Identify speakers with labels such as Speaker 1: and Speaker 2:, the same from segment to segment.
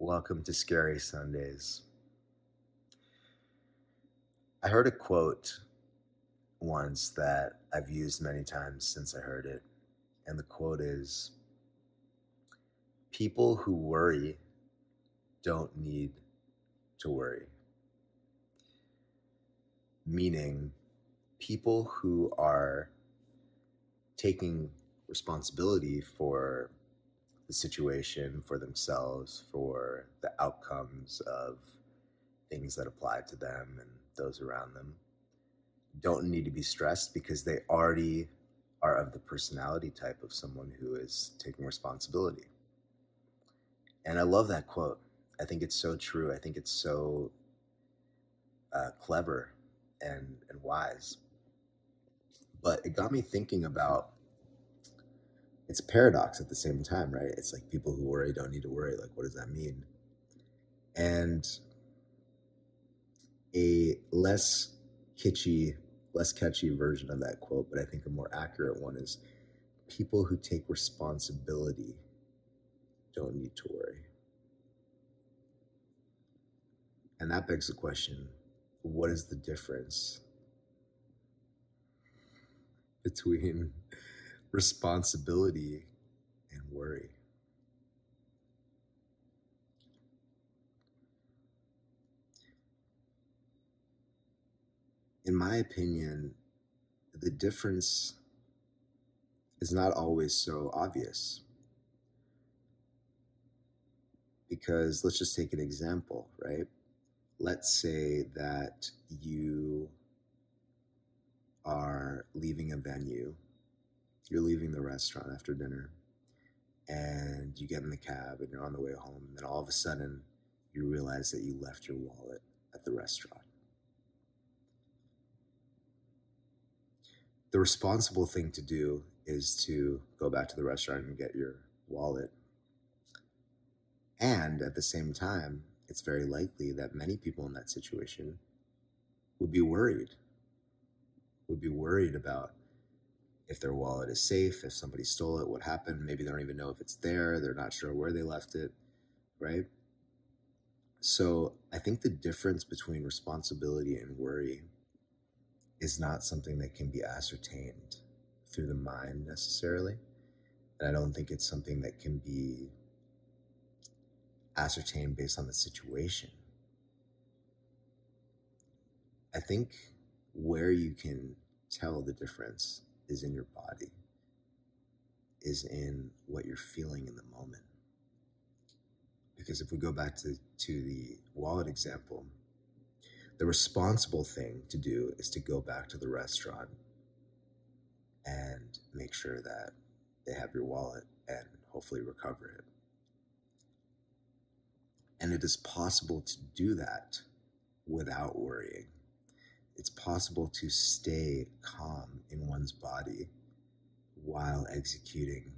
Speaker 1: Welcome to Scary Sundays. I heard a quote once that I've used many times since I heard it. And the quote is People who worry don't need to worry. Meaning, people who are taking responsibility for the situation, for themselves, for the outcomes of things that apply to them and those around them, don't need to be stressed because they already are of the personality type of someone who is taking responsibility. And I love that quote. I think it's so true. I think it's so uh, clever and, and wise. But it got me thinking about it's a paradox at the same time, right? It's like people who worry don't need to worry. Like, what does that mean? And a less kitschy, less catchy version of that quote, but I think a more accurate one is people who take responsibility don't need to worry. And that begs the question what is the difference between responsibility and worry? In my opinion, the difference is not always so obvious. Because let's just take an example, right? let's say that you are leaving a venue, you're leaving the restaurant after dinner, and you get in the cab and you're on the way home, and then all of a sudden you realize that you left your wallet at the restaurant. The responsible thing to do is to go back to the restaurant and get your wallet. And at the same time, it's very likely that many people in that situation would be worried, would be worried about if their wallet is safe, if somebody stole it, what happened. Maybe they don't even know if it's there, they're not sure where they left it, right? So I think the difference between responsibility and worry is not something that can be ascertained through the mind necessarily. And I don't think it's something that can be ascertained based on the situation. I think where you can tell the difference is in your body, is in what you're feeling in the moment. Because if we go back to, to the wallet example, the responsible thing to do is to go back to the restaurant and make sure that they have your wallet and hopefully recover it. And it is possible to do that without worrying. It's possible to stay calm in one's body while executing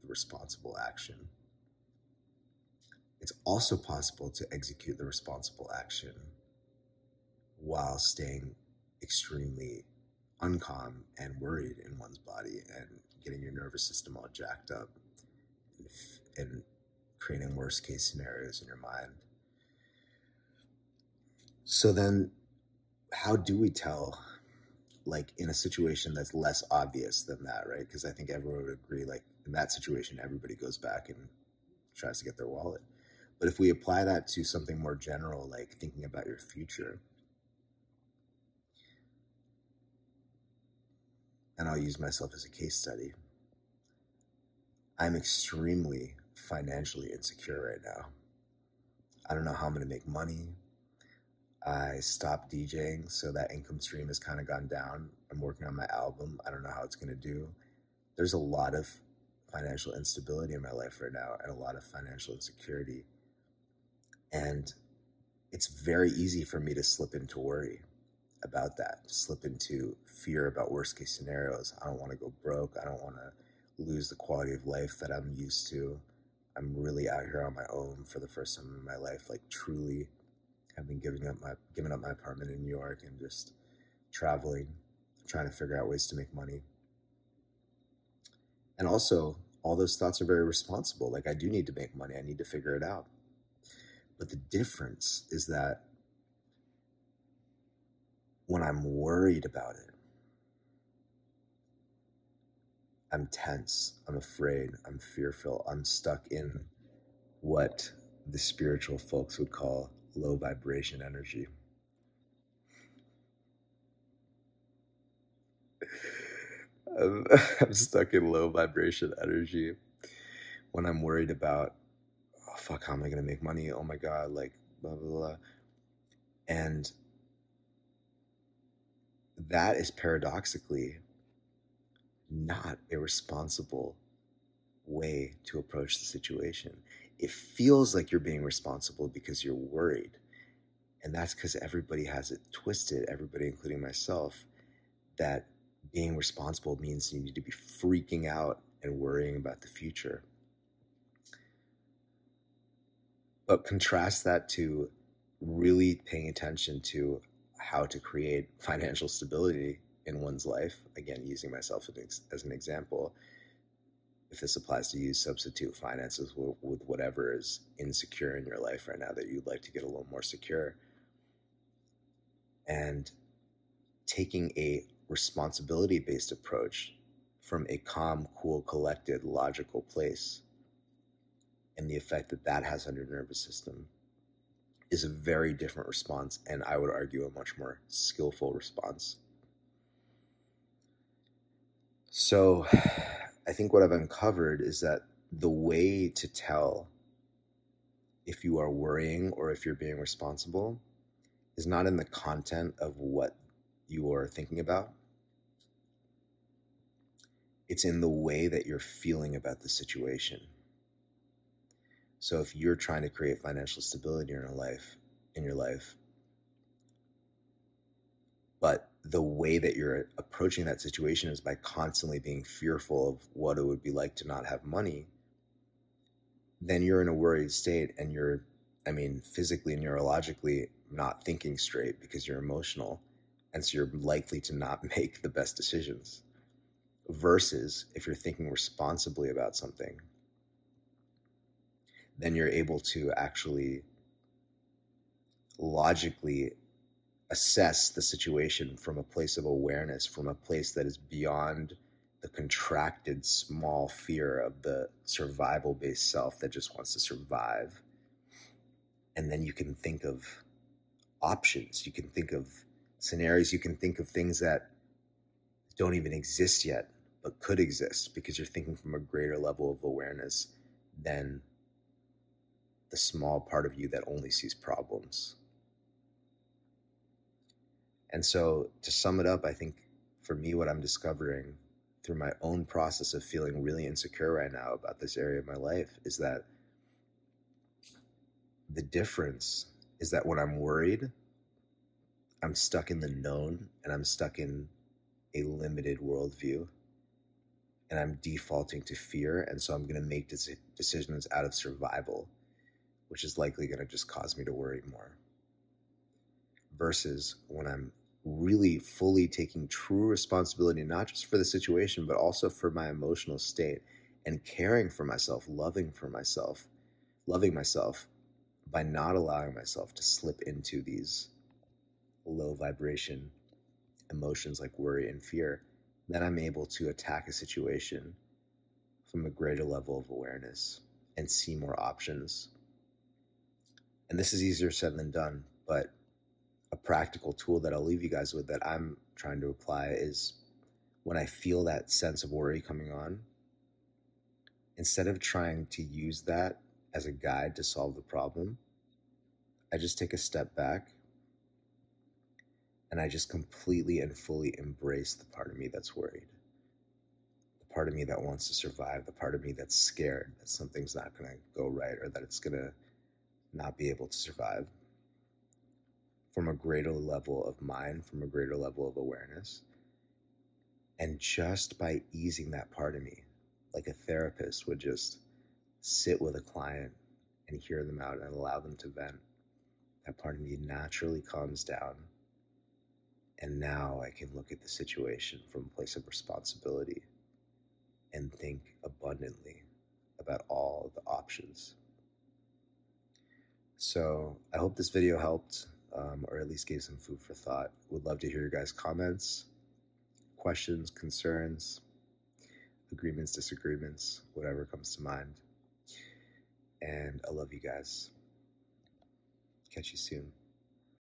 Speaker 1: the responsible action. It's also possible to execute the responsible action while staying extremely uncalm and worried in one's body and getting your nervous system all jacked up and, and creating worst case scenarios in your mind. So then, how do we tell, like in a situation that's less obvious than that, right? Because I think everyone would agree, like in that situation, everybody goes back and tries to get their wallet. But if we apply that to something more general, like thinking about your future, and I'll use myself as a case study, I'm extremely financially insecure right now. I don't know how I'm going to make money. I stopped DJing, so that income stream has kind of gone down. I'm working on my album. I don't know how it's going to do. There's a lot of financial instability in my life right now and a lot of financial insecurity. And it's very easy for me to slip into worry about that, slip into fear about worst case scenarios. I don't want to go broke. I don't want to lose the quality of life that I'm used to. I'm really out here on my own for the first time in my life, like truly have been giving up my giving up my apartment in New York and just traveling, trying to figure out ways to make money. And also, all those thoughts are very responsible. Like I do need to make money. I need to figure it out. But the difference is that when I'm worried about it, I'm tense, I'm afraid, I'm fearful, I'm stuck in what the spiritual folks would call low vibration energy. I'm, I'm stuck in low vibration energy when I'm worried about, oh, fuck, how am I going to make money? Oh my God, like, blah, blah, blah. And that is paradoxically not a responsible way to approach the situation. It feels like you're being responsible because you're worried. And that's because everybody has it twisted, everybody, including myself, that being responsible means you need to be freaking out and worrying about the future. But contrast that to really paying attention to how to create financial stability in one's life. Again, using myself as an example. If this applies to you, substitute finances with whatever is insecure in your life right now that you'd like to get a little more secure. And taking a responsibility based approach from a calm, cool, collected, logical place and the effect that that has on your nervous system is a very different response, and I would argue a much more skillful response. So, I think what I've uncovered is that the way to tell if you are worrying or if you're being responsible is not in the content of what you are thinking about. It's in the way that you're feeling about the situation. So if you're trying to create financial stability in your life, in your life, but the way that you're approaching that situation is by constantly being fearful of what it would be like to not have money, then you're in a worried state and you're, I mean, physically and neurologically not thinking straight because you're emotional. And so you're likely to not make the best decisions. Versus if you're thinking responsibly about something then you're able to actually logically assess the situation from a place of awareness, from a place that is beyond the contracted small fear of the survival based self that just wants to survive. And then you can think of options, you can think of scenarios, you can think of things that don't even exist yet, but could exist because you're thinking from a greater level of awareness than the small part of you that only sees problems. And so, to sum it up, I think for me, what I'm discovering through my own process of feeling really insecure right now about this area of my life is that the difference is that when I'm worried, I'm stuck in the known and I'm stuck in a limited worldview and I'm defaulting to fear. And so I'm going to make decisions out of survival which is likely going to just cause me to worry more. Versus when I'm really fully taking true responsibility, not just for the situation, but also for my emotional state and caring for myself, loving for myself, loving myself by not allowing myself to slip into these low vibration emotions like worry and fear, then I'm able to attack a situation from a greater level of awareness and see more options. And this is easier said than done, but a practical tool that I'll leave you guys with that I'm trying to apply is when I feel that sense of worry coming on, instead of trying to use that as a guide to solve the problem, I just take a step back and I just completely and fully embrace the part of me that's worried. The part of me that wants to survive, the part of me that's scared that something's not going to go right or that it's going to not be able to survive from a greater level of mind, from a greater level of awareness. And just by easing that part of me, like a therapist would just sit with a client and hear them out and allow them to vent, that part of me naturally calms down. And now I can look at the situation from a place of responsibility and think abundantly about all the options So I hope this video helped, um, or at least gave some food for thought. Would love to hear your guys' comments, questions, concerns, agreements, disagreements, whatever comes to mind. And I love you guys. Catch you soon.